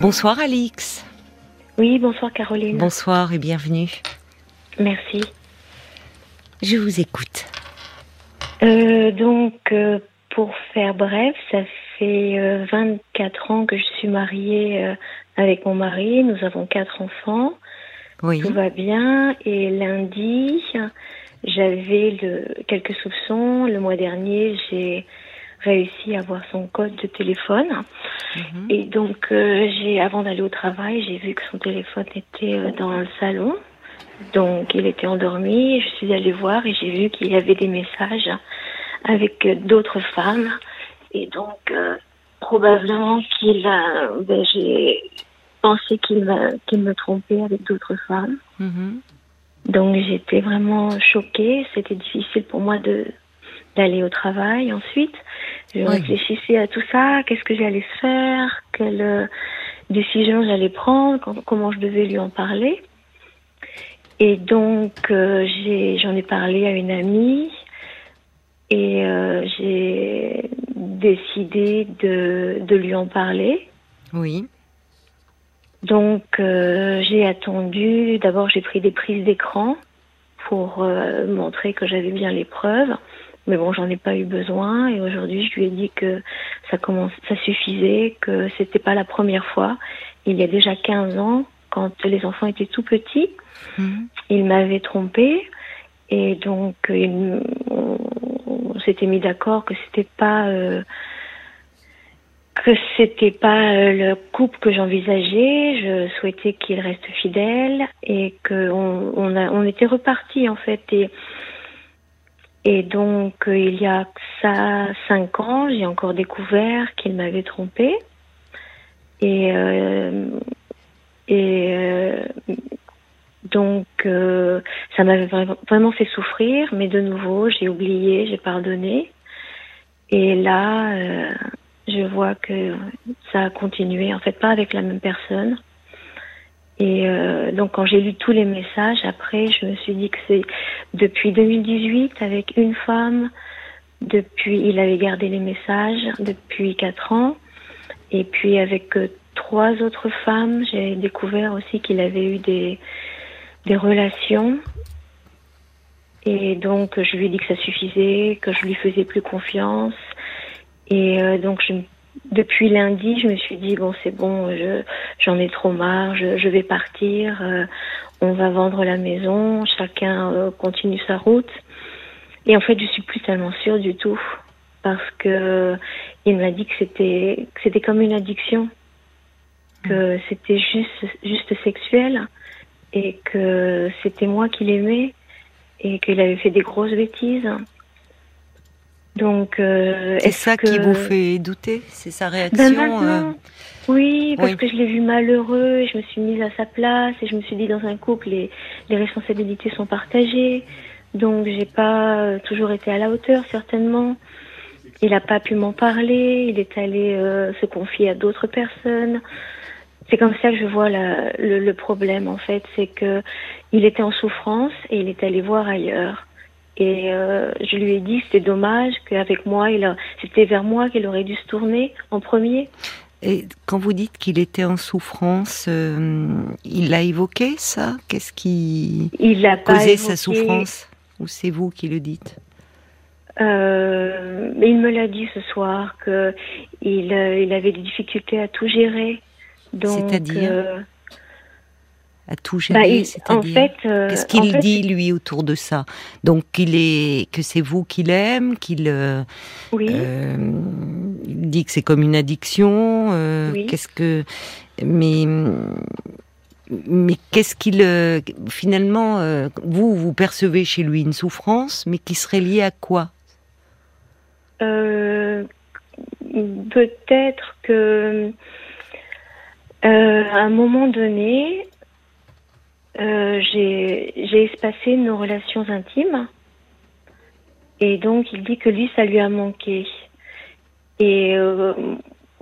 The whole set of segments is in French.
Bonsoir Alix. Oui, bonsoir Caroline. Bonsoir et bienvenue. Merci. Je vous écoute. Euh, donc, euh, pour faire bref, ça fait 24 euh, ans que je suis mariée avec mon mari. Nous avons quatre enfants. Oui. Tout va bien. Et lundi, j'avais quelques soupçons. Le mois dernier, j'ai réussi à avoir son code de téléphone. Mhm. Et donc, euh, j'ai, avant d'aller au travail, j'ai vu que son téléphone était euh, dans le salon. Donc, il était endormi. Je suis allée voir et j'ai vu qu'il y avait des messages avec euh, d'autres femmes. Et donc, probablement qu'il a, ben, j'ai pensé qu'il, qu'il me trompait avec d'autres femmes. Mhm. Donc, j'étais vraiment choquée. C'était difficile pour moi de, d'aller au travail ensuite. Je réfléchissais à tout ça, qu'est-ce que j'allais faire, quelle euh, décision j'allais prendre, comment je devais lui en parler? Et donc, euh, j'en ai, parlé à une amie et euh, j'ai décidé de, de, lui en parler. Oui. Donc, j'ai attendu. D'abord, j'ai pris des prises d'écran pour montrer que j'avais bien les preuves. Mais bon, j'en ai pas eu besoin et aujourd'hui, je lui ai dit que ça commence, ça suffisait, que c'était pas la première fois. Il y a déjà 15 ans, quand les enfants étaient tout petits, mhm. il m'avait trompé et donc on, s'était mis d'accord que c'était pas euh, que c'était pas euh, le couple que j'envisageais. Je souhaitais qu'il reste fidèle et qu'on on, on était reparti en fait et et donc, euh, il y a ça cinq ans, j'ai encore découvert qu'il m'avait trompé. Et, euh, et euh, donc, euh, ça m'avait vraiment fait souffrir, mais de nouveau, j'ai oublié, j'ai pardonné. Et là, euh, je vois que ça a continué, en fait, pas avec la même personne. Et euh, donc quand j'ai lu tous les messages, après, je me suis dit que c'est depuis 2018 avec une femme, depuis il avait gardé les messages depuis quatre ans, et puis avec euh, trois autres femmes, j'ai découvert aussi qu'il avait eu des des relations. Et donc je lui ai dit que ça suffisait, que je lui faisais plus confiance. Et euh, donc je me depuis lundi, je me suis dit bon, c'est bon, je j'en ai trop marre, je, je vais partir, euh, on va vendre la maison, chacun euh, continue sa route. Et en fait, je suis plus tellement sûre du tout parce que il m'a dit que c'était que c'était comme une addiction, que c'était juste juste sexuel et que c'était moi qui l'aimais et qu'il avait fait des grosses bêtises donc, euh, c'est ça qui vous fait douter C'est sa ben réaction euh, Oui, parce que je l'ai vu malheureux, et je me suis mise à sa place et je me suis dit dans un couple les, les responsabilités sont partagées, donc j'ai pas toujours été à la hauteur certainement. Il n'a pas pu m'en parler, il est allé euh, se confier à d'autres personnes. C'est comme ça que je vois la, le, le problème en fait, c'est que il était en souffrance et il est allé voir ailleurs. Et euh, je lui ai dit que c'était dommage qu'avec moi, il c'était vers moi qu'il aurait dû se tourner en premier. Et quand vous dites qu'il était en souffrance, euh, il l'a évoqué ça? Qu'est-ce qui il a causé sa souffrance? Ou c'est vous qui le dites? Euh, Il me l'a dit ce soir que il, il avait des difficultés à tout gérer. C'est-à-dire? À tout gérer, bah, en fait, euh, qu'est-ce qu'il dit lui autour de ça? Donc qu'il est que c'est vous qu'il aime, qu'il euh, euh, il dit que c'est comme une addiction. Qu'est-ce que mais mais qu'est-ce qu'il finalement vous vous percevez chez lui une souffrance, mais qui serait liée à quoi? Peut-être que à un moment donné, euh, j'ai espacé nos relations intimes. Et donc, il dit que lui, ça lui a manqué. Et euh,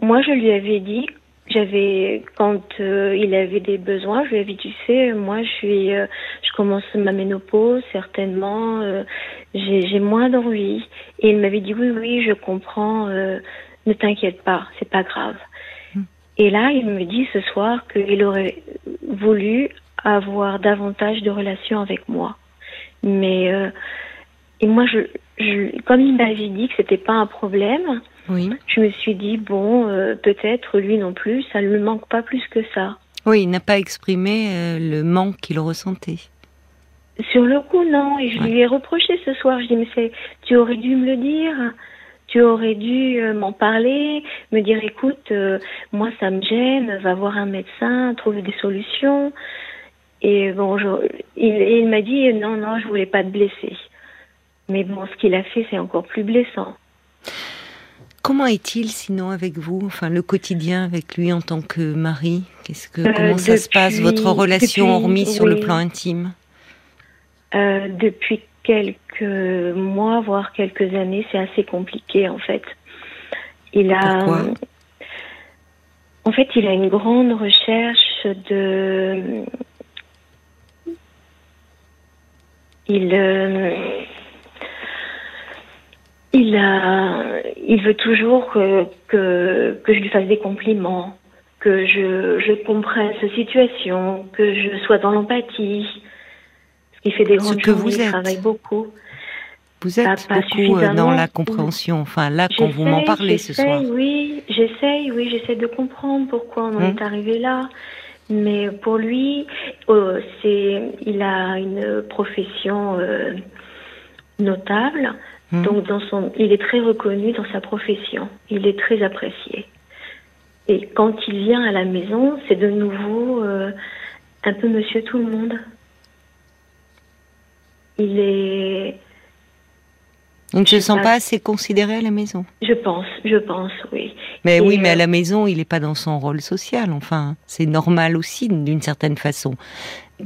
moi, je lui avais dit, j'avais, quand euh, il avait des besoins, je lui avais dit, tu sais, moi, je suis, je commence ma ménopause, certainement, j'ai moins d'envie. Et il m'avait dit, oui, oui, je comprends, ne t'inquiète pas, c'est pas grave. Et là, il me dit ce soir qu'il aurait voulu avoir davantage de relations avec moi. Mais euh, et moi, je, je, comme il m'avait dit que c'était pas un problème, oui. je me suis dit bon, euh, peut-être lui non plus, ça ne lui manque pas plus que ça. Oui, il n'a pas exprimé euh, le manque qu'il ressentait. Sur le coup, non. Et je lui ai reproché ce soir. Je dis mais tu aurais dû me le dire. Tu aurais dû m'en parler, me dire écoute, moi ça me gêne, va voir un médecin, trouver des solutions. Et bon, il, il m'a dit non, non, je voulais pas te blesser. Mais bon, ce qu'il a fait, c'est encore plus blessant. Comment est-il sinon avec vous Enfin, le quotidien avec lui en tant que mari? Qu'est-ce que euh, comment ça se passe votre relation hormis sur le plan intime? Euh, Depuis quelques mois, voire quelques années, c'est assez compliqué en fait. Il a, Pourquoi? en fait, il a une grande recherche de. Il, euh, il, il veut toujours que, que, que, je lui fasse des compliments, que je, je comprenne sa situation, que je sois dans l'empathie. Il fait des grandes que vous il travaille beaucoup. Vous êtes beaucoup euh, dans la compréhension, enfin là quand vous m'en parlez ce soir. Oui, j'essaye, oui, j'essaie de comprendre pourquoi on en est hum. arrivé là. Mais pour lui, oh, c'est, il a une profession euh, notable. Hmm. Donc, dans son, il est très reconnu dans sa profession. Il est très apprécié. Et quand il vient à la maison, c'est de nouveau euh, un peu monsieur tout le monde. Il est. Il ne se sent pas assez considéré à la maison. Je pense, je pense, oui. Mais oui, mais à euh, la maison, il n'est pas dans son rôle social. Enfin, c'est normal aussi d'une certaine façon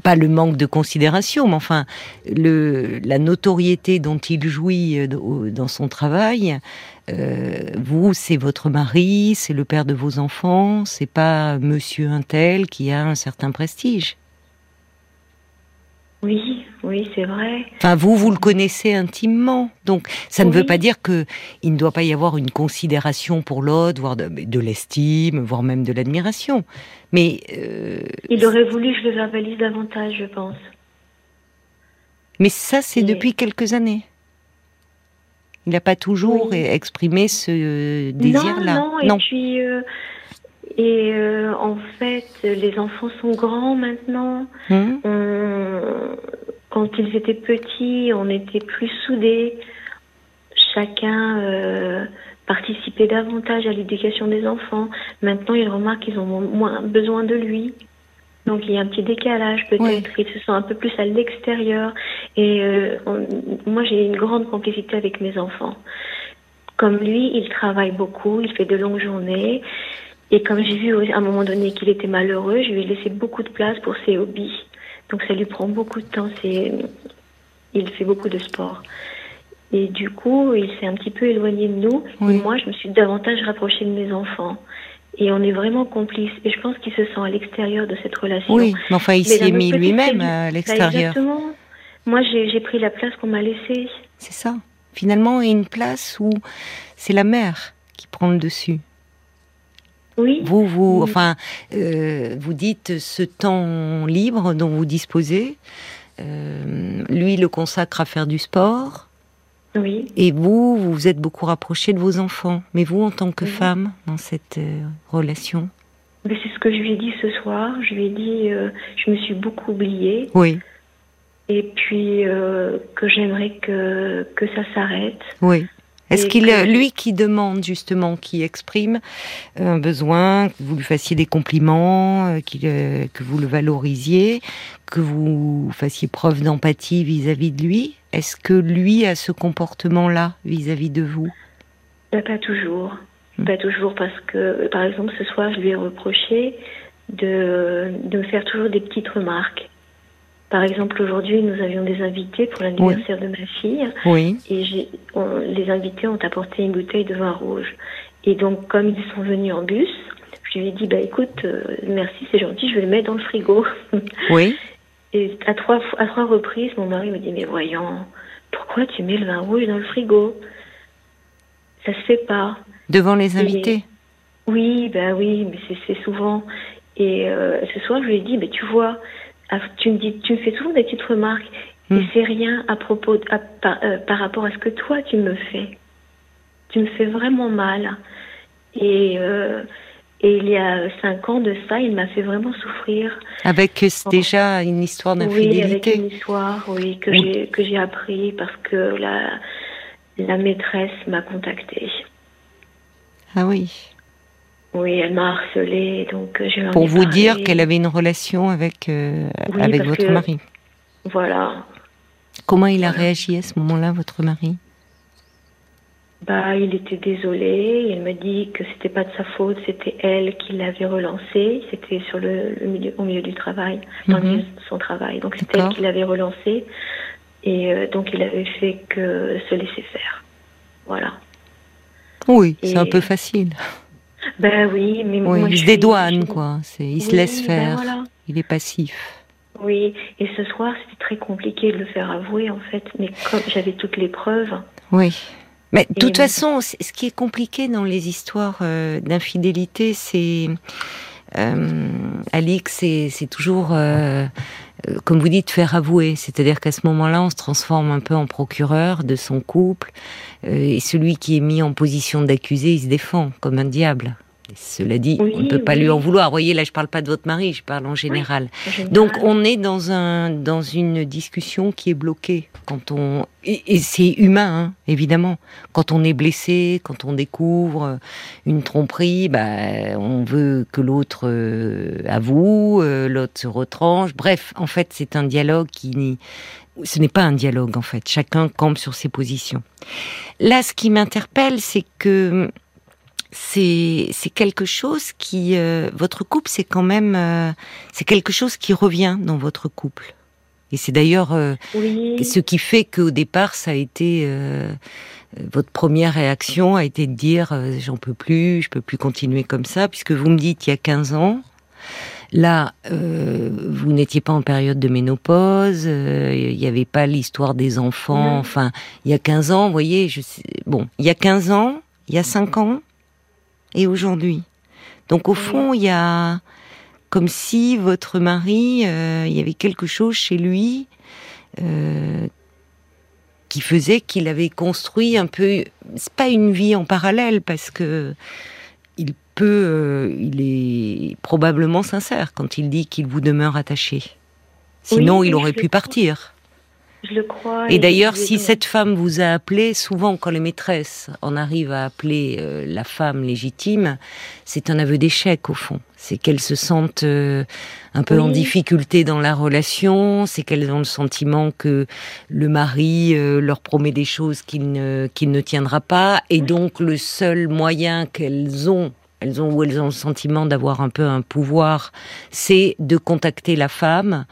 pas le manque de considération, mais enfin le, la notoriété dont il jouit euh, dans son travail. Euh, vous, c'est votre mari, c'est le père de vos enfants, c'est pas Monsieur Untel qui a un certain prestige. Oui, oui, c'est vrai. Enfin, vous, vous le connaissez intimement, donc ça ne veut pas dire que il ne doit pas y avoir une considération pour l'autre, voire de, l'estime, voire même de l'admiration. Mais euh, il aurait voulu que je le verbalise davantage, je pense. Mais ça, c'est depuis quelques années. Il n'a pas toujours exprimé ce désir-là. Non, non, et puis euh, et euh, en fait, les enfants sont grands maintenant. Hmm. Quand ils étaient petits, on était plus soudés. Chacun euh, participait davantage à l'éducation des enfants. Maintenant, ils remarquent qu'ils ont moins besoin de lui. Donc il y a un petit décalage peut-être. Ils se sentent un peu plus à l'extérieur. Et euh, moi, j'ai une grande complicité avec mes enfants. Comme lui, il travaille beaucoup, il fait de longues journées. Et comme j'ai vu à un moment donné qu'il était malheureux, je lui ai laissé beaucoup de place pour ses hobbies. Donc ça lui prend beaucoup de temps. C'est, il fait beaucoup de sport. Et du coup, il s'est un petit peu éloigné de nous. Et moi, je me suis davantage rapprochée de mes enfants. Et on est vraiment complices. Et je pense qu'il se sent à l'extérieur de cette relation. Oui, mais enfin, il s'est mis lui-même à l'extérieur. Exactement. Moi, j'ai pris la place qu'on m'a laissée. C'est ça. Finalement, une place où c'est la mère qui prend le dessus. Vous, vous, enfin, euh, vous dites ce temps libre dont vous disposez, euh, lui le consacre à faire du sport. Oui. Et vous, vous vous êtes beaucoup rapproché de vos enfants. Mais vous, en tant que femme, dans cette euh, relation? C'est ce que je lui ai dit ce soir. Je lui ai dit, je me suis beaucoup oubliée. Oui. Et puis que j'aimerais que, que ça s'arrête. Oui. Est-ce qu'il, lui qui demande justement, qui exprime un besoin, que vous lui fassiez des compliments, euh, euh, que vous le valorisiez, que vous fassiez preuve d'empathie vis-à-vis de lui? Est-ce que lui a ce comportement-là vis-à-vis de vous? Bah, Pas toujours. Hmm. Pas toujours parce que, par exemple, ce soir, je lui ai reproché de, de me faire toujours des petites remarques. Par exemple, aujourd'hui, nous avions des invités pour l'anniversaire de ma fille. Oui. Et les invités ont apporté une bouteille de vin rouge. Et donc, comme ils sont venus en bus, je lui ai dit, bah écoute, euh, merci, c'est gentil, je vais le mettre dans le frigo. Oui. Et à trois, à trois reprises, mon mari me dit, mais voyons, pourquoi tu mets le vin rouge dans le frigo? Ça se fait pas. Devant les invités? Oui, ben oui, mais c'est souvent. Et ce soir, je lui ai dit, ben, tu vois, ah, tu me dis, tu me fais souvent des petites remarques, et hmm. c'est rien à propos, par rapport à ce que toi tu me fais. Tu me fais vraiment mal. Et et il y a cinq ans de ça, il m'a fait vraiment souffrir. Avec déjà une histoire d'infidélité. Oui, avec une histoire, oui, que j'ai que j'ai appris parce que la la maîtresse m'a contactée. Ah oui. Oui, elle m'a harcelée, donc euh, j'ai. Pour vous dire qu'elle avait une relation avec euh, avec votre mari. Voilà. Comment il a réagi à ce moment-là, votre mari? Bah, il était désolé. Il me dit que c'était pas de sa faute, c'était elle qui l'avait relancé. C'était sur le, milieu, au milieu du travail, dans le mhm. milieu de son travail. Donc c'était elle qui l'avait relancé. Et euh, donc il avait fait que se laisser faire. Voilà. Oui, c'est un peu facile. Ben oui, mais oui, il se dédouane, quoi. il se laisse ben faire. Il est passif. Oui, et ce soir, c'était très compliqué de le faire avouer, en fait. Mais comme j'avais toutes les preuves. Oui. Mais de toute façon, ce qui est compliqué dans les histoires euh, d'infidélité, c'est euh, Alix, c'est toujours, euh, euh, comme vous dites, faire avouer. C'est-à-dire qu'à ce moment-là, on se transforme un peu en procureur de son couple, et celui qui est mis en position d'accusé, il se défend comme un diable. Cela dit, on ne peut pas lui en vouloir. Vous voyez, là, je parle pas de votre mari, je parle en général. Donc, on est dans un dans une discussion qui est bloquée quand on et, c'est humain, hein, évidemment. Quand on est blessé, quand on découvre une tromperie, bah, on veut que l'autre euh, avoue, euh, l'autre se retranche. Bref, en fait, c'est un dialogue qui ce n'est pas un dialogue en fait. Chacun campe sur ses positions. Là, ce qui m'interpelle, c'est que c'est c'est quelque chose qui euh, votre couple c'est quand même euh, c'est quelque chose qui revient dans votre couple et c'est d'ailleurs euh, ce qui fait qu'au départ ça a été votre première réaction a été de dire j'en peux plus je peux plus continuer comme ça puisque vous me dites il y a 15 ans Là, vous n'étiez pas en période de ménopause, il n'y avait pas l'histoire des enfants. Enfin, il y a 15 ans, vous voyez, je sais, bon, il y a 15 ans, il y a 5 ans, et aujourd'hui. Donc au fond, il y a comme si votre mari, euh, il y avait quelque chose chez lui euh, qui faisait qu'il avait construit un peu, c'est pas une vie en parallèle parce que il peut, euh, il est probablement sincère quand il dit qu'il vous demeure attaché. Sinon, il aurait pu partir. Je le crois. Et, d'ailleurs, si cette femme vous a appelé, souvent quand les maîtresses en arrivent à appeler euh, la femme légitime, c'est un aveu d'échec au fond. C'est qu'elles se sentent euh, un peu en difficulté dans la relation, c'est qu'elles ont le sentiment que le mari euh, leur promet des choses qu'il ne, qu'il ne tiendra pas, et donc le seul moyen qu'elles ont elles ont ou elles ont le sentiment d'avoir un peu un pouvoir, c'est de contacter la femme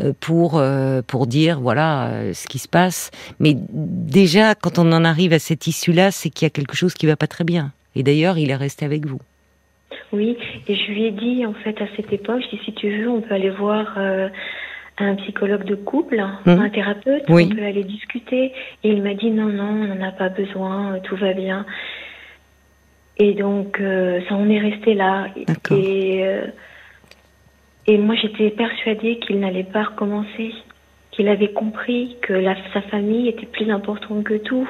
euh, pour euh, pour dire voilà euh, ce qui se passe. Mais déjà, quand on en arrive à cette issue-là, c'est qu'il y a quelque chose qui va pas très bien. Et d'ailleurs, il est resté avec vous. Oui, et je lui ai dit en fait à cette époque, je dis si tu veux, on peut aller voir un psychologue de couple, hum. un thérapeute, on peut aller discuter. Et il m'a dit non, non, on n'en a pas besoin, tout va bien. Et donc, ça en est resté là. Et et moi, j'étais persuadée qu'il n'allait pas recommencer, qu'il avait compris que la, sa famille était plus importante que tout.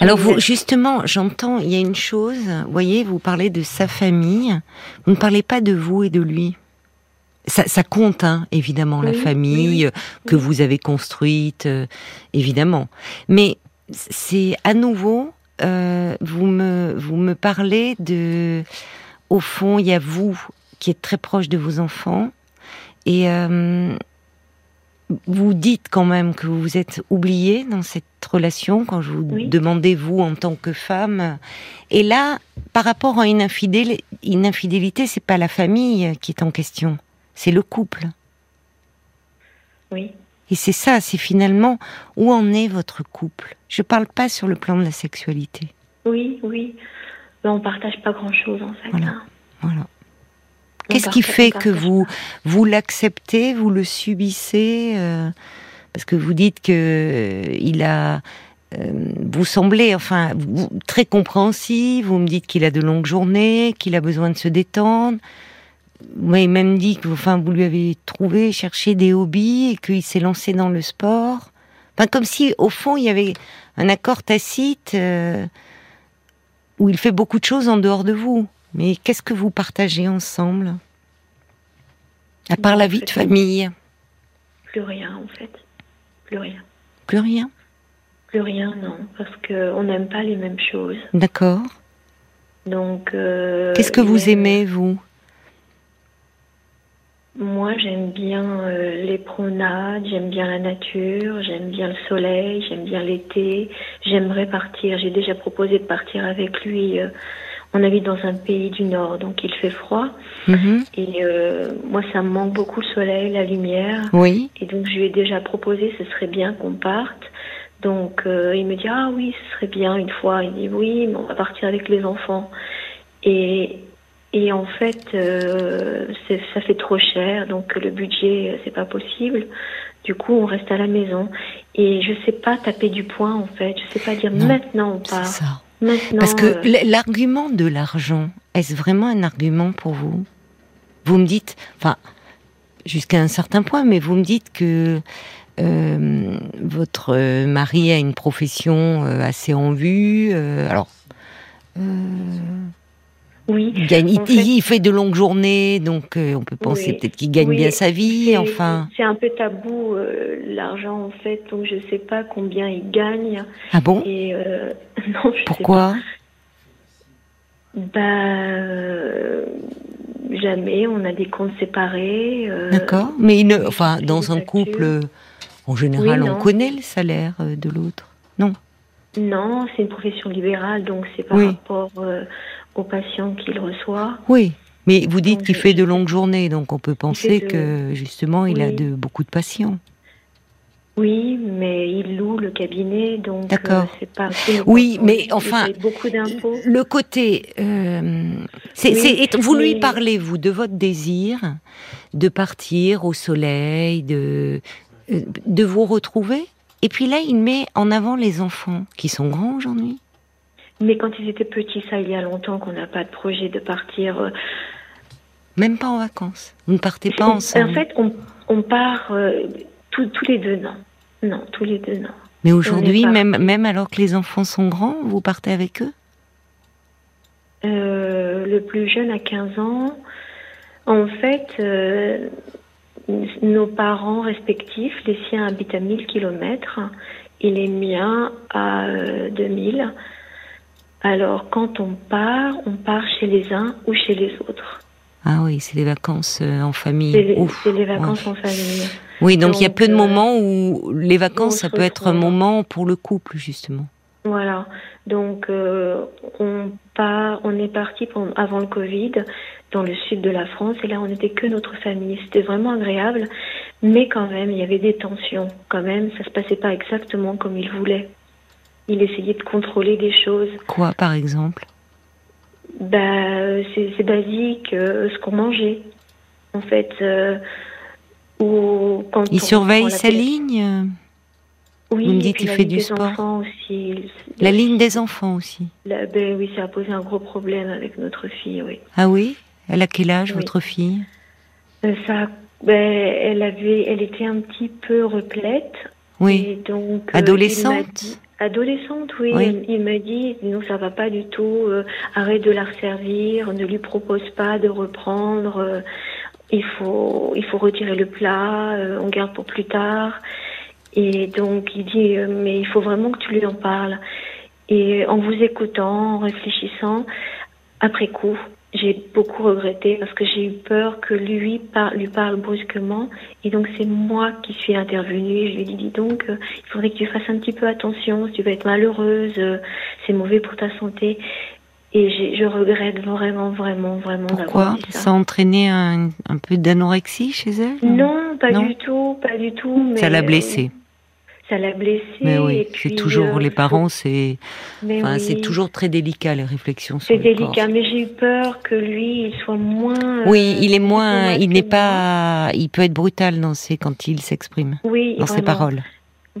Alors, vous, justement, j'entends, il y a une chose, vous voyez, vous parlez de sa famille, vous ne parlez pas de vous et de lui. Ça, ça compte, hein, évidemment, la famille que vous avez construite, euh, évidemment. Mais c'est à nouveau, euh, vous me vous me parlez de, au fond, il y a vous qui êtes très proche de vos enfants, et euh, vous dites quand même que vous êtes oublié dans cette relation quand je vous demandez vous en tant que femme. Et là, par rapport à une, infidélité, une infidélité, c'est pas la famille qui est en question, c'est le couple. Oui. Et c'est ça, c'est finalement où en est votre couple? Je parle pas sur le plan de la sexualité. Oui, oui. Mais on partage pas grand chose en fait. Voilà. Hein. voilà. Qu'est-ce qui fait que vous vous l'acceptez, vous le subissez euh, Parce que vous dites que euh, il a vous semblez, enfin, très compréhensif. Vous me dites qu'il a de longues journées, qu'il a besoin de se détendre. Vous m'avez même dit que, enfin, vous lui avez trouvé, cherché des hobbies et qu'il s'est lancé dans le sport. Enfin, comme si, au fond, il y avait un accord tacite euh, où il fait beaucoup de choses en dehors de vous. Mais qu'est-ce que vous partagez ensemble? À part la vie de famille Plus rien, en fait. Plus rien. Plus rien? Plus rien, non. Parce qu'on n'aime pas les mêmes choses. D'accord. Donc. Euh, qu'est-ce que vous aimez, vous? Moi, j'aime bien euh, les promenades, j'aime bien la nature, j'aime bien le soleil, j'aime bien l'été. J'aimerais partir. J'ai déjà proposé de partir avec lui. Euh, on habite dans un pays du Nord, donc il fait froid. Mhm. Et euh, moi, ça me manque beaucoup le soleil, la lumière. Oui. Et donc, je lui ai déjà proposé, ce serait bien qu'on parte. Donc, il me dit, ah oui, ce serait bien une fois. Il dit, oui, mais on va partir avec les enfants. Et et en fait, euh, ça fait trop cher, donc le budget, c'est pas possible. Du coup, on reste à la maison. Et je sais pas taper du poing, en fait. Je sais pas dire maintenant on part. Ça. Maintenant, Parce que euh, l'argument de l'argent, est-ce vraiment un argument pour vous? Vous me dites, enfin, jusqu'à un certain point, mais vous me dites que euh, votre mari a une profession assez en vue. alors. Oui. Il, gagne, il, fait... de longues journées, donc euh, on peut penser peut-être qu'il gagne bien sa vie. Enfin, c'est un peu tabou euh, l'argent en fait, donc je sais pas combien il gagne. Ah bon? Et euh, non, je Pourquoi? Bah jamais. On a des comptes séparés. D'accord. Mais il enfin, dans un couple, en général, on connaît le salaire de l'autre? Non? Non, c'est une profession libérale, donc c'est par rapport aux patients qu'il reçoit. Oui, mais vous dites qu'il fait de longues journées, donc on peut penser que justement il a de beaucoup de patients. Oui, mais il loue le cabinet, donc euh, c'est pas. Oui, mais enfin, beaucoup d'impôts. Le côté, euh, c'est, vous lui parlez vous de votre désir de partir au soleil, de euh, de vous retrouver, et puis là il met en avant les enfants qui sont grands aujourd'hui. Mais quand ils étaient petits, ça, il y a longtemps qu'on n'a pas de projet de partir. Euh, Même pas en vacances. Vous ne partez pas ensemble. En fait, on, part euh, tous les deux, non. Non, tous les deux, non. Mais aujourd'hui, même, même alors que les enfants sont grands, vous partez avec eux? Euh, Le plus jeune a 15 ans. En fait, nos parents respectifs, les siens habitent à 1000 km et les miens à 2000. Alors, quand on part, on part chez les uns ou chez les autres. Ah oui, c'est les vacances euh, en famille. C'est les vacances en famille. Oui, donc, il y a peu de euh, moments où les vacances, ça peut être un moment pour le couple, justement. Voilà. Donc, euh, on part, on est parti avant le Covid dans le sud de la France et là, on n'était que notre famille. C'était vraiment agréable, mais quand même, il y avait des tensions. Quand même, ça se passait pas exactement comme il voulait il essayait de contrôler des choses. Quoi, par exemple? Bah, C'est basique, euh, ce qu'on mangeait. En fait, euh, ou quand il surveille sa ligne? Oui, Vous me dites qu'il fait du sport aussi. La ligne des enfants aussi ben, Oui, ça a posé un gros problème avec notre fille, oui. Ah oui? Elle a quel âge, votre fille? Euh, ça, ben, elle, avait, elle était un petit peu replète. Oui. donc, Adolescente? Adolescente, oui. Il, me dit, non, ça va pas du tout. Euh, arrête de la resservir. Ne lui propose pas de reprendre. Euh, il faut, il faut retirer le plat. Euh, on garde pour plus tard. Et donc, il dit, mais il faut vraiment que tu lui en parles. Et en vous écoutant, en réfléchissant, après coup, j'ai beaucoup regretté parce que j'ai eu peur que lui lui parle brusquement et donc c'est moi qui suis intervenue. Je lui ai dit dis donc euh, il faudrait que tu fasses un petit peu attention, si tu vas être malheureuse, euh, c'est mauvais pour ta santé. Et je regrette vraiment, vraiment, vraiment Pourquoi ça. ça a entraîné un, un peu d'anorexie chez elle Non, pas du tout, pas du tout. Mais ça l'a blessée ça l'a blessé. Mais oui, c'est toujours euh, les parents, c'est, enfin, c'est toujours très délicat les réflexions. C'est délicat, mais j'ai eu peur que lui, il soit moins. Oui, il est moins, il n'est pas, il peut être brutal dans ses quand il s'exprime, oui, dans ses paroles.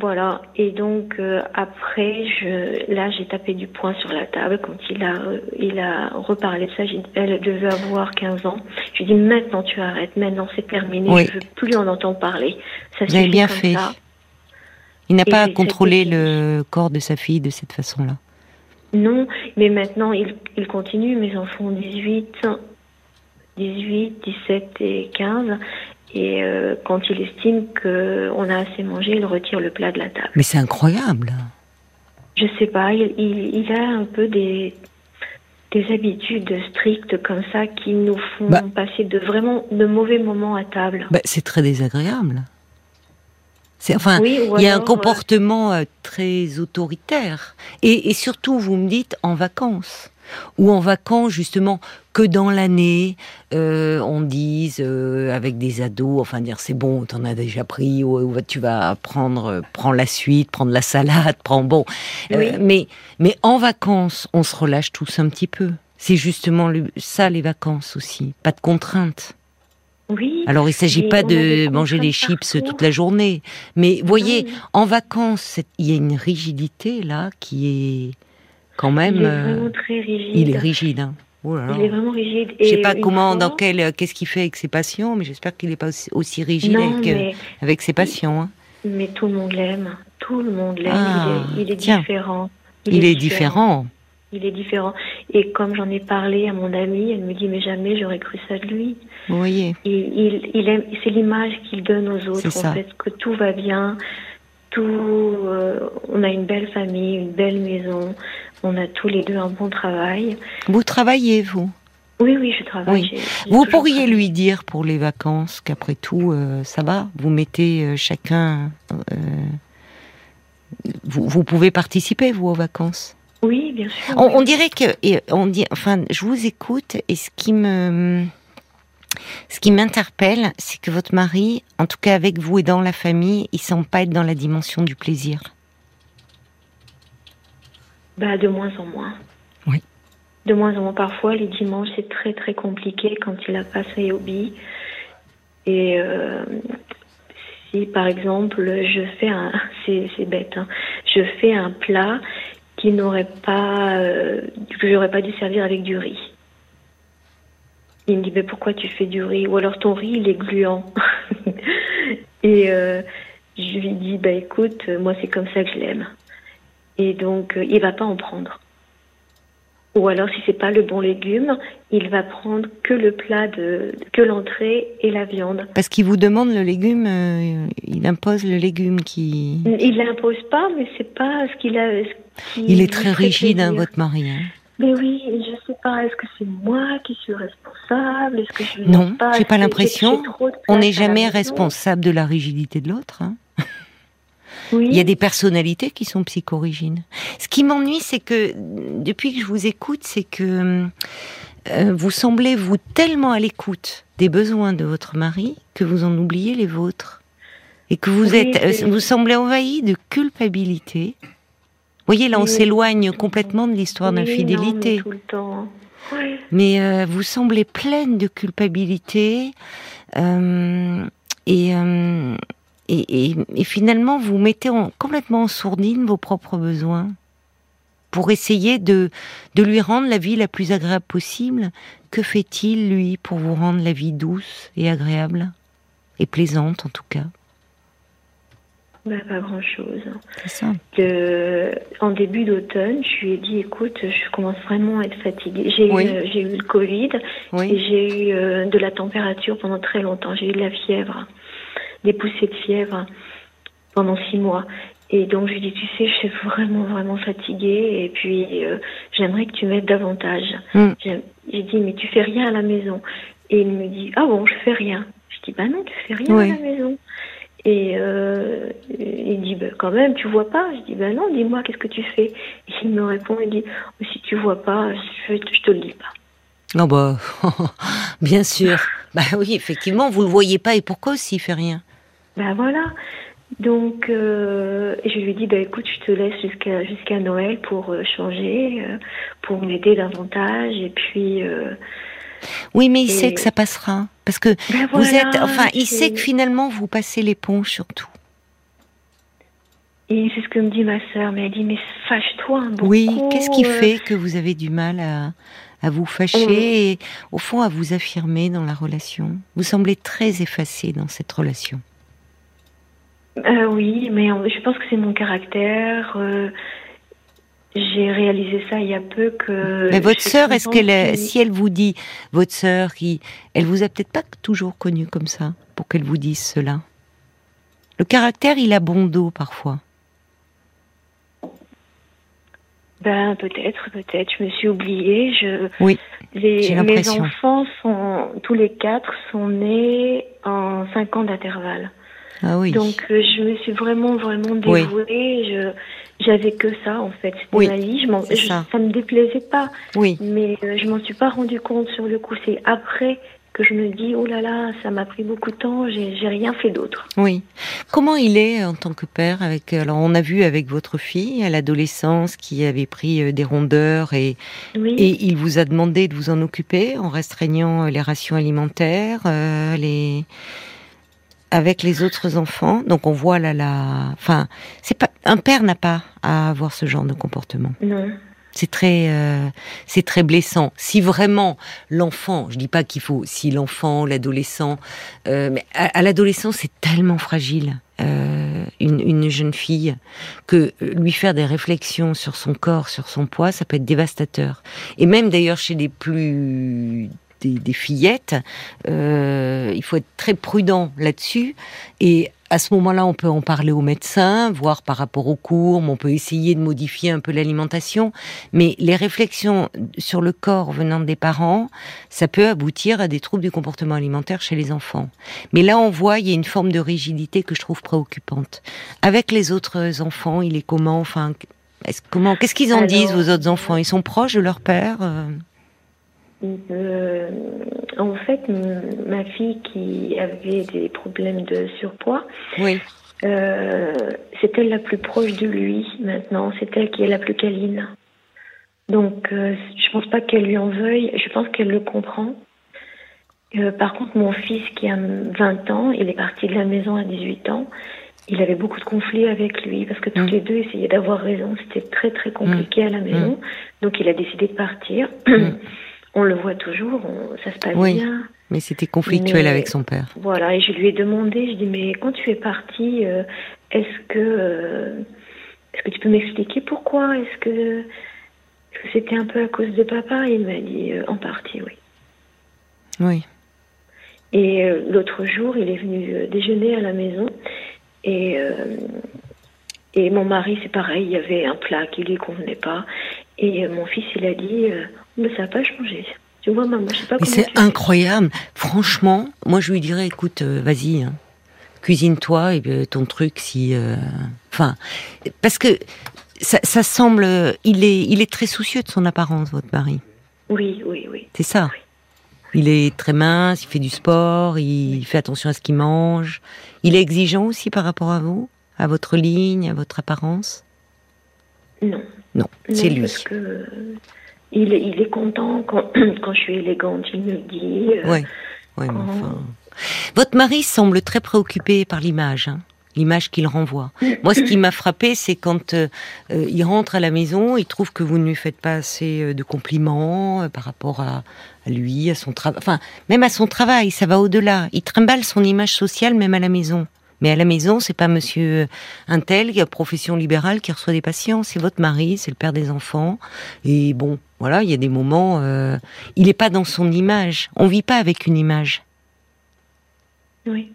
Voilà. Et donc euh, après, je, là, j'ai tapé du poing sur la table quand il a, il a reparlé de ça. Elle devait avoir 15 ans. Je lui ai dit maintenant tu arrêtes, maintenant c'est terminé. Je veux plus en entendre parler. Ça Vous avez bien fait. Il n'a pas contrôlé le corps de sa fille de cette façon-là. Non, mais maintenant il, il continue. Mes enfants ont 18, 18, 17 et 15. Et euh, quand il estime qu'on a assez mangé, il retire le plat de la table. Mais c'est incroyable. Je sais pas, il, il, a un peu des, des habitudes strictes comme ça qui nous font bah. passer de vraiment de mauvais moments à table. Bah, c'est très désagréable. C'est enfin, il y a un comportement euh, très autoritaire. Et, et surtout, vous me dites en vacances. Ou en vacances justement que dans l'année euh, on dise euh, avec des ados enfin dire c'est bon t'en as déjà pris ou, tu vas prendre prends la suite prendre la salade prends bon. Euh, mais mais en vacances on se relâche tous un petit peu. C'est justement ça les vacances aussi. Pas de contraintes oui. Alors il ne s'agit pas de manger des chips toute la journée, mais vous voyez, en vacances, il y a une rigidité là qui est quand même. Il est euh, vraiment très rigide. Il est rigide. Hein. Oh il est vraiment rigide. Je sais pas comment, dans quel, euh, qu'est-ce qu'il fait avec ses patients, mais j'espère qu'il n'est pas aussi, rigide avec, ses patients. Hein. Mais tout le monde l'aime. Tout le monde l'aime. il est, ah, différent. Il, est, différent. Il est différent. Et comme j'en ai parlé à mon amie, elle me dit mais jamais j'aurais cru ça de lui. Vous voyez. Il, il, aime, c'est l'image qu'il donne aux autres en fait, que tout va bien, tout, euh, on a une belle famille, une belle maison, on a tous les deux un bon travail. Vous travaillez, vous? Oui, oui, je travaille. vous pourriez lui dire pour les vacances qu'après tout, euh, ça va? Vous mettez euh, chacun. Vous, vous, pouvez participer, vous, aux vacances? Oui, bien sûr. On, on dirait que. On dit, enfin, je vous écoute et ce qui me ce qui m'interpelle, c'est que votre mari, en tout cas avec vous et dans la famille, il semble pas être dans la dimension du plaisir. Bah, de moins en moins. Oui. De moins en moins. Parfois, les dimanches, c'est très très compliqué quand il a pas ses hobbies. Et euh, si par exemple, je fais un. C'est bête, hein, je fais un plat qui n'aurait pas. Euh, que j'aurais pas dû servir avec du riz. Il me dit, mais pourquoi tu fais du riz Ou alors ton riz, il est gluant. et euh, je lui dis, bah écoute, moi c'est comme ça que je l'aime. Et donc, euh, il va pas en prendre. Ou alors, si c'est pas le bon légume, il va prendre que le plat de, que l'entrée et la viande. Parce qu'il vous demande le légume, euh, il impose le légume qui. Il l'impose pas, mais c'est pas ce qu'il a. il est très rigide, hein, votre mari. Hein. Mais oui, je sais pas, est-ce que c'est moi qui suis responsable? Est-ce que je Non, j'ai pas l'impression. On n'est jamais responsable de la rigidité de l'autre. Hein. Oui. Il y a des personnalités qui sont psychorigines. Ce qui m'ennuie, c'est que depuis que je vous écoute, c'est que euh, vous semblez vous tellement à l'écoute des besoins de votre mari que vous en oubliez les vôtres et que vous êtes, euh, vous semblez envahi de culpabilité voyez, là, on s'éloigne complètement de l'histoire d'infidélité. Mais euh, vous semblez pleine de culpabilité euh, euh, et, et, finalement vous mettez complètement en sourdine vos propres besoins pour essayer de, de lui rendre la vie la plus agréable possible. Que fait-il, lui, pour vous rendre la vie douce et agréable Et plaisante, en tout cas? Bah, pas grand-chose. Le, en début d'automne, je lui ai dit, écoute, je commence vraiment à être fatiguée. J'ai eu, eu, le Covid et j'ai eu euh, de la température pendant très longtemps. J'ai eu de la fièvre, des poussées de fièvre pendant six mois. Et donc je lui ai dit, tu sais, je suis vraiment, vraiment fatiguée et puis euh, j'aimerais que tu m'aides davantage. Hmm. J'ai dit, mais tu fais rien à la maison. Et il me dit, ah bon, je fais rien. Je dis, bah non, tu fais rien à la maison. Et euh, il dit, ben, quand même, tu vois pas Je dis, ben non, dis-moi, qu'est-ce que tu fais? Et Il me répond, il dit, oh, si tu vois pas, je, je te le dis pas. Non, bah, bien sûr. bah oui, effectivement, vous le voyez pas, et pourquoi s'il fait rien? Ben voilà. Donc, euh, je lui dis, bah, écoute, je te laisse jusqu'à jusqu'à Noël pour euh, changer, pour m'aider davantage, et puis oui, mais il sait que ça passera. Parce que ben vous êtes. Enfin, il sait que finalement, vous passez l'éponge sur tout. Et c'est ce que me dit ma sœur, mais elle dit mais fâche-toi un beaucoup. Oui, qu'est-ce qui euh. fait que vous avez du mal à, à vous fâcher et au fond à vous affirmer dans la relation? Vous semblez très effacé dans cette relation. Euh, oui, mais je pense que c'est mon caractère. Euh, j'ai réalisé ça il y a peu que. Mais votre sœur, est-ce qu'elle, si elle vous dit, votre sœur, qui, elle vous a peut-être pas toujours connu comme ça pour qu'elle vous dise cela? Le caractère, il a bon dos parfois. Ben peut-être, peut-être. Je me suis oubliée. Je. Oui. Les, mes enfants sont tous les quatre sont nés en cinq ans d'intervalle. Ah oui. Donc euh, je me suis vraiment vraiment dévouée. Je j'avais que ça en fait. C'était ma vie. Je, ça. ça. me déplaisait pas. Oui. Mais euh, je m'en suis pas rendu compte sur le coup. C'est après que je me dis oh là là, ça m'a pris beaucoup de temps. J'ai rien fait d'autre. Oui. Comment il est en tant que père avec Alors on a vu avec votre fille à l'adolescence qui avait pris euh, des rondeurs et et il vous a demandé de vous en occuper en restreignant les rations alimentaires, les avec les autres enfants. Donc on voit là la, enfin, c'est pas un père n'a pas à avoir ce genre de comportement. Non. C'est très, euh, c'est très blessant. Si vraiment l'enfant, je dis pas qu'il faut, si l'enfant, l'adolescent, euh, mais à, l'adolescence c'est tellement fragile. Euh, une, une, jeune fille que lui faire des réflexions sur son corps, sur son poids, ça peut être dévastateur. Et même d'ailleurs chez les plus des, fillettes. Euh, il faut être très prudent là-dessus. Et à ce moment-là, on peut en parler au médecin, voir par rapport aux courbes, on peut essayer de modifier un peu l'alimentation, mais les réflexions sur le corps venant des parents, ça peut aboutir à des troubles du comportement alimentaire chez les enfants. Mais là, on voit, il y a une forme de rigidité que je trouve préoccupante. Avec les autres enfants, il est comment? Enfin, comment Qu'est-ce qu'ils en disent, vos autres enfants? Ils sont proches de leur père euh euh, en fait, ma fille qui avait des problèmes de surpoids, oui. Euh, c'est elle la plus proche de lui maintenant. C'est elle qui est la plus câline. Donc, euh, je pense pas qu'elle lui en veuille. Je pense qu'elle le comprend. par contre, mon fils qui a 20 ans, il est parti de la maison à 18 ans. Il avait beaucoup de conflits avec lui parce que tous mm. les deux essayaient d'avoir raison. C'était très très compliqué mm. à la maison. Mm. Donc, il a décidé de partir. on le voit toujours, ça se passe oui, bien. Mais c'était conflictuel avec son père. Voilà, et je lui ai demandé, je dis mais quand tu es partie, euh, est-ce que euh, est-ce que tu peux m'expliquer pourquoi? Est-ce que c'était un peu à cause de papa? Il m'a dit euh, en partie, oui. Oui. Et l'autre jour, il est venu déjeuner à la maison et et mon mari, c'est pareil, il y avait un plat qui lui convenait pas. Et mon fils, il a dit, mais ça n'a pas changé. Tu vois, maman, je sais pas Mais c'est incroyable. Franchement, moi, je lui dirais, écoute, euh, vas-y, hein. cuisine-toi et euh, ton truc si. Euh, enfin, parce que ça, ça, semble. Il est, il est très soucieux de son apparence, votre mari. Oui, oui, oui. C'est ça. Il est très mince, il fait du sport, il fait attention à ce qu'il mange. Il est exigeant aussi par rapport à vous, à votre ligne, à votre apparence? Non. Non, c'est lui. Parce que il, il est content quand, quand je suis élégante, il me dit. Euh, oui, oui mais enfin... Votre mari semble très préoccupé par l'image. Hein l'image qu'il renvoie. Moi, ce qui m'a frappé, c'est quand euh, euh, il rentre à la maison, il trouve que vous ne lui faites pas assez de compliments par rapport à, à, lui, à son travail, enfin, même à son travail, ça va au-delà. Il trimballe son image sociale même à la maison. Mais à la maison, c'est pas monsieur qui a profession libérale qui reçoit des patients, c'est votre mari, c'est le père des enfants. Et bon, voilà, il y a des moments, euh, il n'est pas dans son image. On vit pas avec une image. Oui.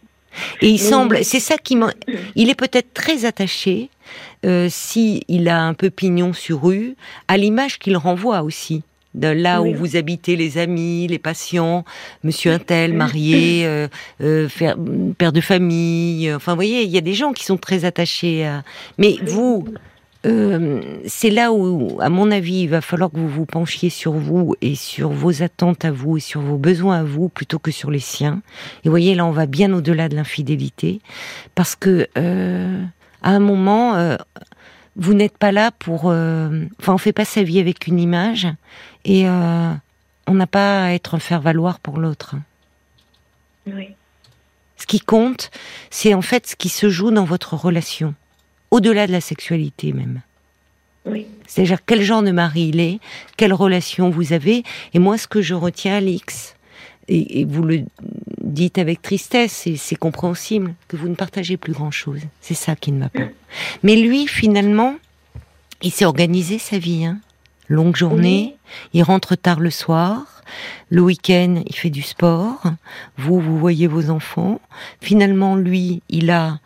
Et il semble, c'est ça qui. Il est peut-être très attaché, euh, si il a un peu pignon sur rue, à l'image qu'il renvoie aussi de là où vous habitez, les amis, les patients, Monsieur Intel, marié, euh, euh, père de famille. Enfin, vous voyez, il y a des gens qui sont très attachés à. Mais vous, euh, c'est là où, à mon avis, il va falloir que vous vous penchiez sur vous et sur vos attentes à vous et sur vos besoins à vous plutôt que sur les siens. Et vous voyez, là, on va bien au-delà de l'infidélité parce que à un moment vous n'êtes pas là pour. Euh, enfin, on fait pas sa vie avec une image et euh, on n'a pas à être un faire-valoir pour l'autre. Oui. Ce qui compte, c'est en fait ce qui se joue dans votre relation. au-delà de la sexualité même. Oui. C'est-à-dire quel genre de mari il est, quelle relation vous avez. Et moi, ce que je retiens, Alix, et, vous le dites avec tristesse, et c'est compréhensible, que vous ne partagez plus grand-chose. C'est ça qui ne m'a pas. Mais lui, finalement, il s'est organisé sa vie. Hein. Longue journée, il rentre tard le soir, le week-end, il fait du sport, vous, vous voyez vos enfants. Finalement, lui, il a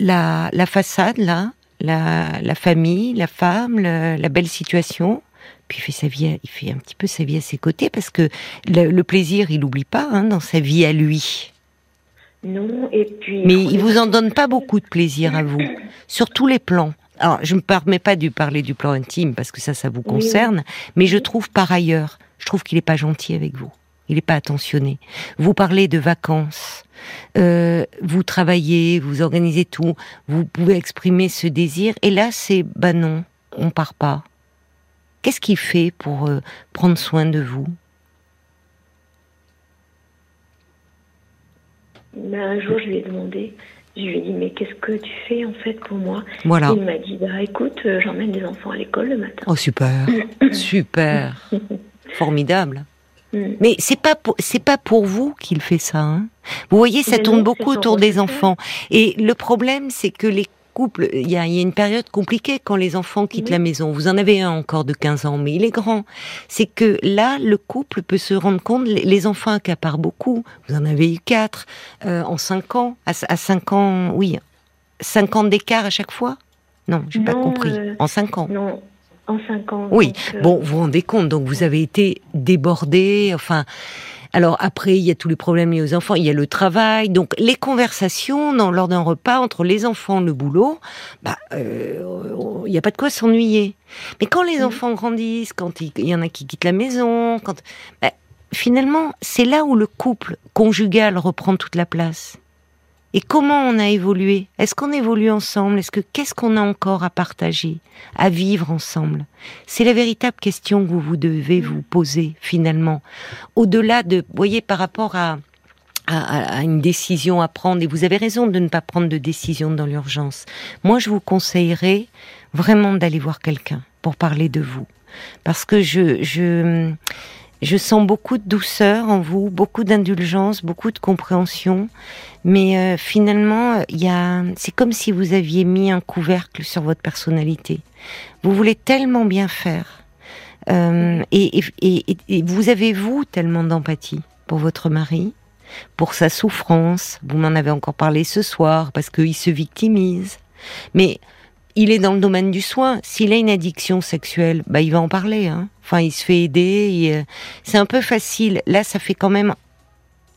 la, la façade, là, la, la, famille, la femme, la, belle situation. Puis il fait sa vie, il fait un petit peu sa vie à ses côtés parce que le, plaisir, il n'oublie pas hein, dans sa vie à lui. Non, et puis. Mais il vous en donne pas beaucoup de plaisir à vous, sur tous les plans. Alors, je me permets pas de parler du plan intime parce que ça, ça vous concerne, mais je trouve par ailleurs, je trouve qu'il n'est pas gentil avec vous. Il n'est pas attentionné. Vous parlez de vacances, euh, vous travaillez, vous organisez tout, vous pouvez exprimer ce désir, et là, c'est bah non, on part pas. Qu'est-ce qu'il fait pour euh, prendre soin de vous? Ben, Un jour, je lui ai demandé je lui ai dit, mais qu'est-ce que tu fais en fait pour moi? Voilà. Il m'a dit, bah écoute, euh, j'emmène des enfants à l'école le matin. Oh super, super, formidable. Mm. Mais c'est pas c'est pas pour vous qu'il fait ça. Hein? Vous voyez, ça tourne beaucoup autour des enfants. Et le problème, c'est que les couple, il y a, une période compliquée quand les enfants quittent la maison. Vous en avez un encore de 15 ans, mais il est grand. C'est que là, le couple peut se rendre compte, les enfants accaparent beaucoup. Vous en avez eu quatre euh, en 5 ans. À, à 5 ans, oui. 5 ans d'écart à chaque fois? Non, j'ai pas compris. Euh, en 5 ans? Non, en 5 ans. Oui, euh, bon, vous vous rendez compte, donc vous avez été débordé, enfin... Alors après, il y a tous les problèmes liés aux enfants, il y a le travail, donc les conversations dans, lors d'un repas entre les enfants, le boulot, bah, euh, il n'y a pas de quoi s'ennuyer. Mais quand les mmh. enfants grandissent, quand il, y en a qui quittent la maison, quand bah, finalement, c'est là où le couple conjugal reprend toute la place. Et comment on a évolué? Est-ce qu'on évolue ensemble? Est-ce que qu'est-ce qu'on a encore à partager, à vivre ensemble? C'est la véritable question que vous, vous devez vous poser finalement. Au-delà de, voyez, par rapport à, à, une décision à prendre, et vous avez raison de ne pas prendre de décision dans l'urgence. Moi, je vous conseillerais vraiment d'aller voir quelqu'un pour parler de vous, parce que je, je je sens beaucoup de douceur en vous, beaucoup d'indulgence, beaucoup de compréhension, mais euh, finalement, il y a, c'est comme si vous aviez mis un couvercle sur votre personnalité. Vous voulez tellement bien faire, euh, et, et, et, vous avez vous tellement d'empathie pour votre mari, pour sa souffrance. Vous m'en avez encore parlé ce soir parce qu'il se victimise, mais il est dans le domaine du soin. S'il a une addiction sexuelle, bah il va en parler. Hein. Enfin, il se fait aider. Euh, c'est un peu facile. Là, ça fait quand même.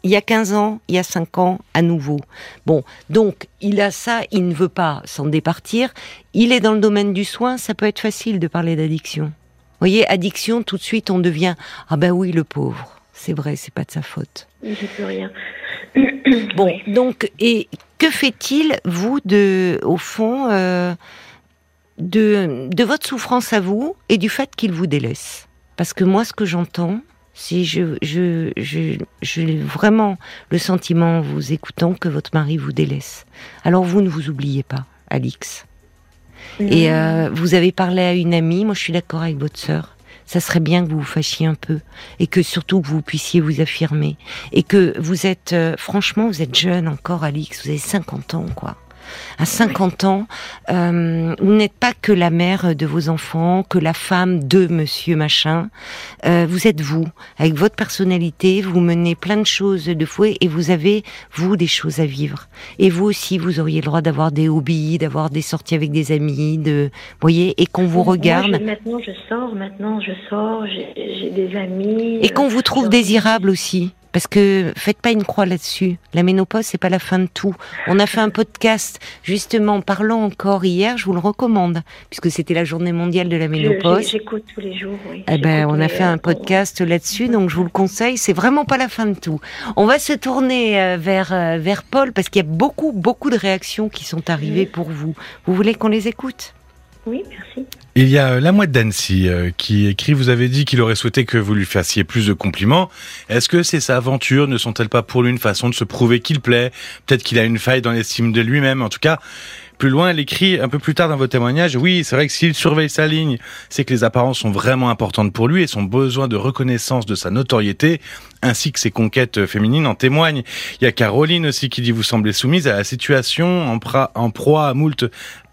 Il y a 15 ans, il y a 5 ans, à nouveau. Bon, donc, il a ça, il ne veut pas s'en départir. Il est dans le domaine du soin, ça peut être facile de parler d'addiction. Vous voyez, addiction, tout de suite, on devient Ah ben oui, le pauvre. C'est vrai, c'est pas de sa faute. Je peux rien. bon, donc, et que fait-il, vous, de, au fond, euh, de, de votre souffrance à vous et du fait qu'il vous délaisse? Parce que moi, ce que j'entends, si je, je, je, j'ai vraiment le sentiment en vous écoutant que votre mari vous délaisse. Alors vous ne vous oubliez pas, Alix. Et euh, vous avez parlé à une amie, moi je suis d'accord avec votre sœur. Ça serait bien que vous vous fâchiez un peu et que surtout que vous puissiez vous affirmer. Et que vous êtes, euh, franchement, vous êtes jeune encore, Alix, vous avez 50 ans, quoi à 50 ans, euh, vous n'êtes pas que la mère de vos enfants, que la femme de monsieur machin. Euh, vous êtes vous, avec votre personnalité, vous menez plein de choses de fouet et vous avez, vous, des choses à vivre. Et vous aussi, vous auriez le droit d'avoir des hobbies, d'avoir des sorties avec des amis, de, voyez, et qu'on vous regarde. maintenant, je sors, maintenant, je sors, j'ai des amis. Et qu'on vous trouve désirable aussi. Parce que faites pas une croix là-dessus. La ménopause, c'est pas la fin de tout. On a fait un podcast justement parlant encore hier, je vous le recommande, puisque c'était la journée mondiale de la ménopause. J'écoute tous les jours. Oui. Eh ben, on a fait un podcast là-dessus, donc je vous le conseille. C'est vraiment pas la fin de tout. On va se tourner euh, vers euh, vers Paul parce qu'il y a beaucoup beaucoup de réactions qui sont arrivées pour vous. Vous voulez qu'on les écoute? Oui, merci. Il y a euh, la mouette d'Annecy euh, qui écrit Vous avez dit qu'il aurait souhaité que vous lui fassiez plus de compliments. Est-ce que ces aventures ne sont-elles pas pour lui une façon de se prouver qu'il plaît? Peut-être qu'il a une faille dans l'estime de lui-même. En tout cas, plus loin, elle écrit un peu plus tard dans vos témoignages, oui, c'est vrai que s'il surveille sa ligne, c'est que les apparences sont vraiment importantes pour lui et son besoin de reconnaissance de sa notoriété, ainsi que ses conquêtes féminines en témoignent. Il y a Caroline aussi qui dit vous semblez soumise à la situation, en, en proie à moult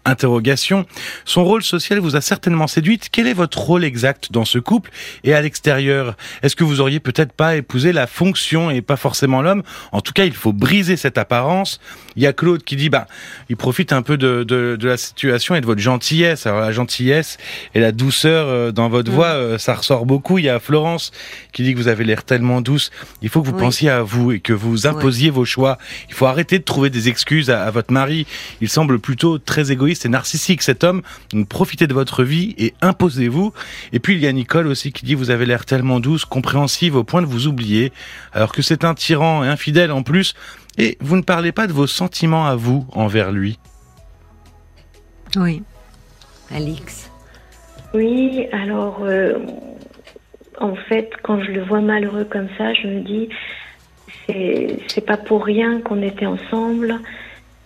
interrogation. Son rôle social vous a certainement séduite. Quel est votre rôle exact dans ce couple et à l'extérieur? Est-ce que vous auriez peut-être pas épousé la fonction et pas forcément l'homme? En tout cas, il faut briser cette apparence. Il y a Claude qui dit, bah, il profite un peu de, de, de la situation et de votre gentillesse. Alors la gentillesse et la douceur euh, dans votre mm. voix, euh, ça ressort beaucoup. Il y a Florence qui dit que vous avez l'air tellement douce. Il faut que vous pensiez à vous et que vous imposiez vos choix. Il faut arrêter de trouver des excuses à, à votre mari. Il semble plutôt très égoïste c'est narcissique cet homme. Donc profitez de votre vie et imposez-vous. Et puis il y a Nicole aussi qui dit vous avez l'air tellement douce, compréhensive au point de vous oublier, alors que c'est un tyran et infidèle en plus. Et vous ne parlez pas de vos sentiments à vous envers lui. Oui. Alix. Oui, alors euh, en fait, quand je le vois malheureux comme ça, je me dis c'est pas pour rien qu'on était ensemble.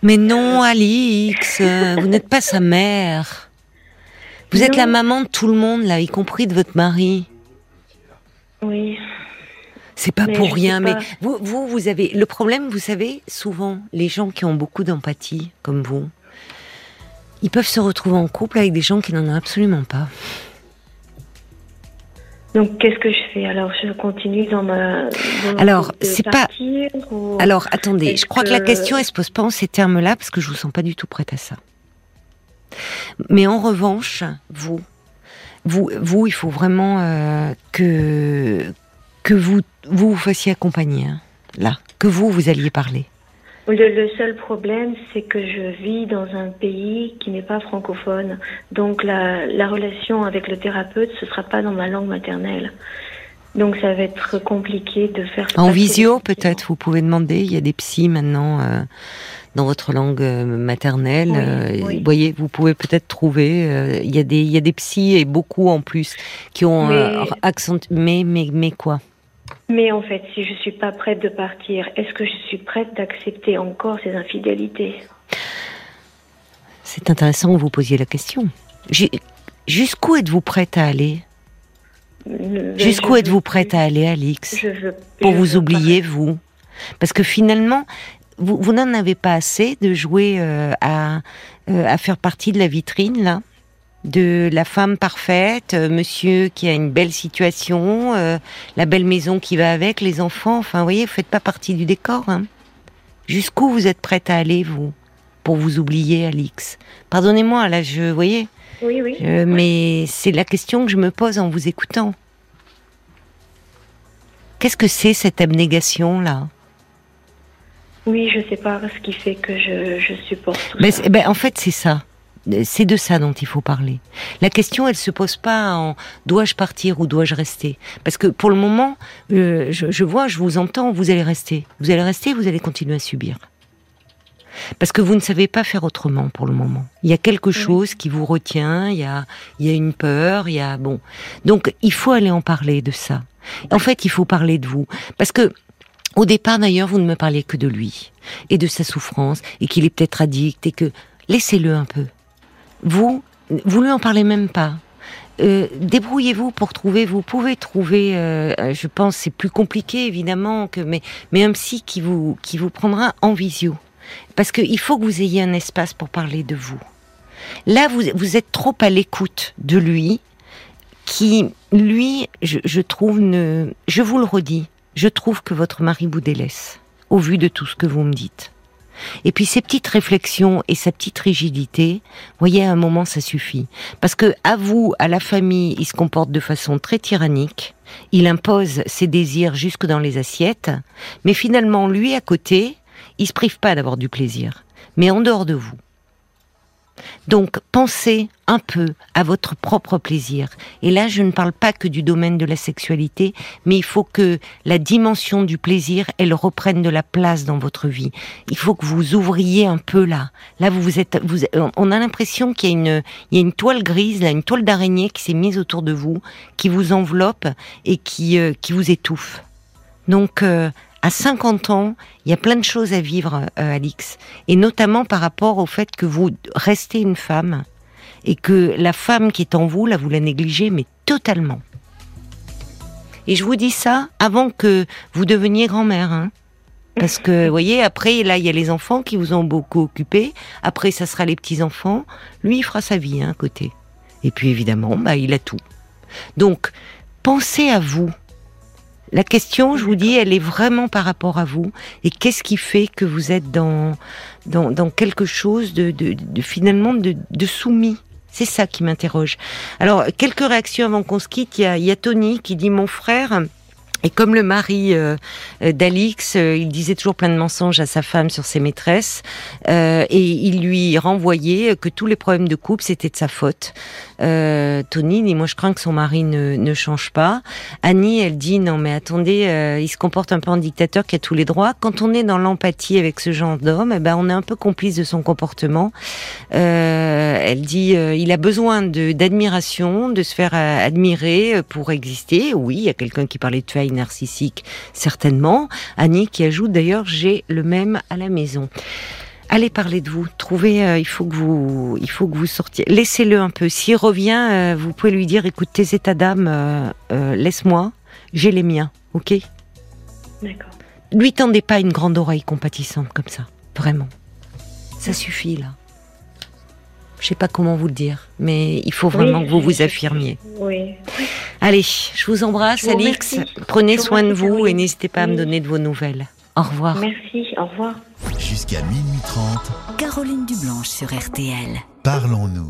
Mais non, Alix, vous n'êtes pas sa mère. Vous êtes la maman de tout le monde, là, y compris de votre mari. Oui. C'est pas pour rien, mais vous, vous, vous avez. Le problème, vous savez, souvent, les gens qui ont beaucoup d'empathie, comme vous, ils peuvent se retrouver en couple avec des gens qui n'en ont absolument pas. Donc, qu'est-ce que je fais Alors, je continue dans ma. alors, c'est pas. Alors, attendez, je crois que... la question, elle se pose pas en ces termes-là, parce que je vous sens pas du tout prête à ça. Mais en revanche, vous, vous, vous il faut vraiment euh, que que vous, vous vous fassiez accompagner, hein, là, que vous vous alliez parler. Le, seul problème, c'est que je vis dans un pays qui n'est pas francophone. Donc la, la, relation avec le thérapeute, ce sera pas dans ma langue maternelle. Donc ça va être compliqué de faire. En visio, peut-être, vous pouvez demander. Il y a des psys maintenant euh, dans votre langue euh, maternelle. Euh, vous voyez, vous pouvez peut-être trouver. il y a des, il y a des psys et beaucoup en plus qui ont accent. Mais, mais, mais quoi? Mais en fait, si je suis pas prête de partir, est-ce que je suis prête d'accepter encore ces infidélités? C'est intéressant que vous posiez la question. Jusqu'où êtes-vous prête à aller? Jusqu'où êtes-vous prête à aller, Alix? Pour vous oublier, vous? Parce que finalement, vous, vous n'en avez pas assez de jouer euh, à, euh, à faire partie de la vitrine, là? De la femme parfaite, euh, monsieur qui a une belle situation, euh, la belle maison qui va avec, les enfants. Enfin, vous voyez, vous faites pas partie du décor. Hein. Jusqu'où vous êtes prête à aller, vous, pour vous oublier, Alix? Pardonnez-moi, là, je, vous voyez Oui, oui. Mais c'est la question que je me pose en vous écoutant. Qu'est-ce que c'est cette abnégation, là Oui, je sais pas ce qui fait que je, supporte tout ben, en fait, c'est ça c'est de ça dont il faut parler. La question, elle se pose pas en dois-je partir ou dois-je rester? Parce que pour le moment, euh, je, vois, je vous entends, vous allez rester. Vous allez rester, vous allez continuer à subir. Parce que vous ne savez pas faire autrement pour le moment. Il y a quelque chose qui vous retient, il y a, il y a une peur, il y a bon. Donc il faut aller en parler de ça. En fait, il faut parler de vous, parce que au départ d'ailleurs, vous ne me parliez que de lui et de sa souffrance et qu'il est peut-être addict et que laissez-le un peu vous, vous lui en parlez même pas. Euh, débrouillez-vous pour trouver. Vous pouvez trouver. Euh, je pense c'est plus compliqué évidemment que mais mais un psy qui vous qui vous prendra en visio parce qu'il faut que vous ayez un espace pour parler de vous. Là vous vous êtes trop à l'écoute de lui qui lui je, je trouve ne je vous le redis je trouve que votre mari vous délaisse au vu de tout ce que vous me dites. Et puis ces petites réflexions et sa petite rigidité, voyez, à un moment, ça suffit. Parce que à vous, à la famille, il se comporte de façon très tyrannique. Il impose ses désirs jusque dans les assiettes. Mais finalement, lui, à côté, il se prive pas d'avoir du plaisir. Mais en dehors de vous. Donc pensez un peu à votre propre plaisir. Et là, je ne parle pas que du domaine de la sexualité, mais il faut que la dimension du plaisir, elle reprenne de la place dans votre vie. Il faut que vous ouvriez un peu là. Là, vous, êtes, vous, on a l'impression qu'il y a une, il y a une toile grise, là, une toile d'araignée qui s'est mise autour de vous, qui vous enveloppe et qui, euh, qui vous étouffe. Donc, euh, à 50 ans, il y a plein de choses à vivre, euh, Alix, et notamment par rapport au fait que vous restez une femme et que la femme qui est en vous, là, vous la négligez, mais totalement. Et je vous dis ça avant que vous deveniez grand-mère, hein. Parce que, vous voyez, après, là, il y a les enfants qui vous ont beaucoup occupé. Après, ça sera les petits-enfants. Lui, il fera sa vie, hein, à côté. Et puis, évidemment, bah, il a tout. Donc, pensez à vous. La question, je vous dis, elle est vraiment par rapport à vous. Et qu'est-ce qui fait que vous êtes dans, dans, quelque chose de, finalement de, soumis? C'est ça qui m'interroge. Alors, quelques réactions avant qu'on se quitte. Il y, a, il y a Tony qui dit Mon frère et comme le mari euh, euh, d'Alix, euh, il disait toujours plein de mensonges à sa femme sur ses maîtresses, et il lui renvoyait que tous les problèmes de couple c'était de sa faute. Tony dit moi je crains que son mari ne, ne change pas. Annie elle dit non mais attendez, il se comporte un peu en dictateur qui a tous les droits. Quand on est dans l'empathie avec ce genre d'homme, eh ben on est un peu complice de son comportement. elle dit il a besoin d'admiration, de se faire admirer pour exister. Oui, il y a quelqu'un qui parlait de narcissique, certainement. Annie qui ajoute d'ailleurs j'ai le même à la maison. Allez parler de vous. Trouvez, euh, il faut que vous, il faut que vous sortiez. Laissez-le un peu. S'il revient, euh, vous pouvez lui dire écoute tes états d'âme, euh, laisse-moi, j'ai les miens, ok? D'accord. Lui tendez pas une grande oreille compatissante comme ça, vraiment. Ça suffit là. Je sais pas comment vous le dire, mais il faut vraiment que vous vous affirmiez. Oui. Allez, je vous embrasse, Alix. Prenez soin de vous et n'hésitez pas à me donner de vos nouvelles. Au revoir. Merci, au revoir. Jusqu'à minuit 30. Caroline Dublanche sur RTL. Parlons-nous.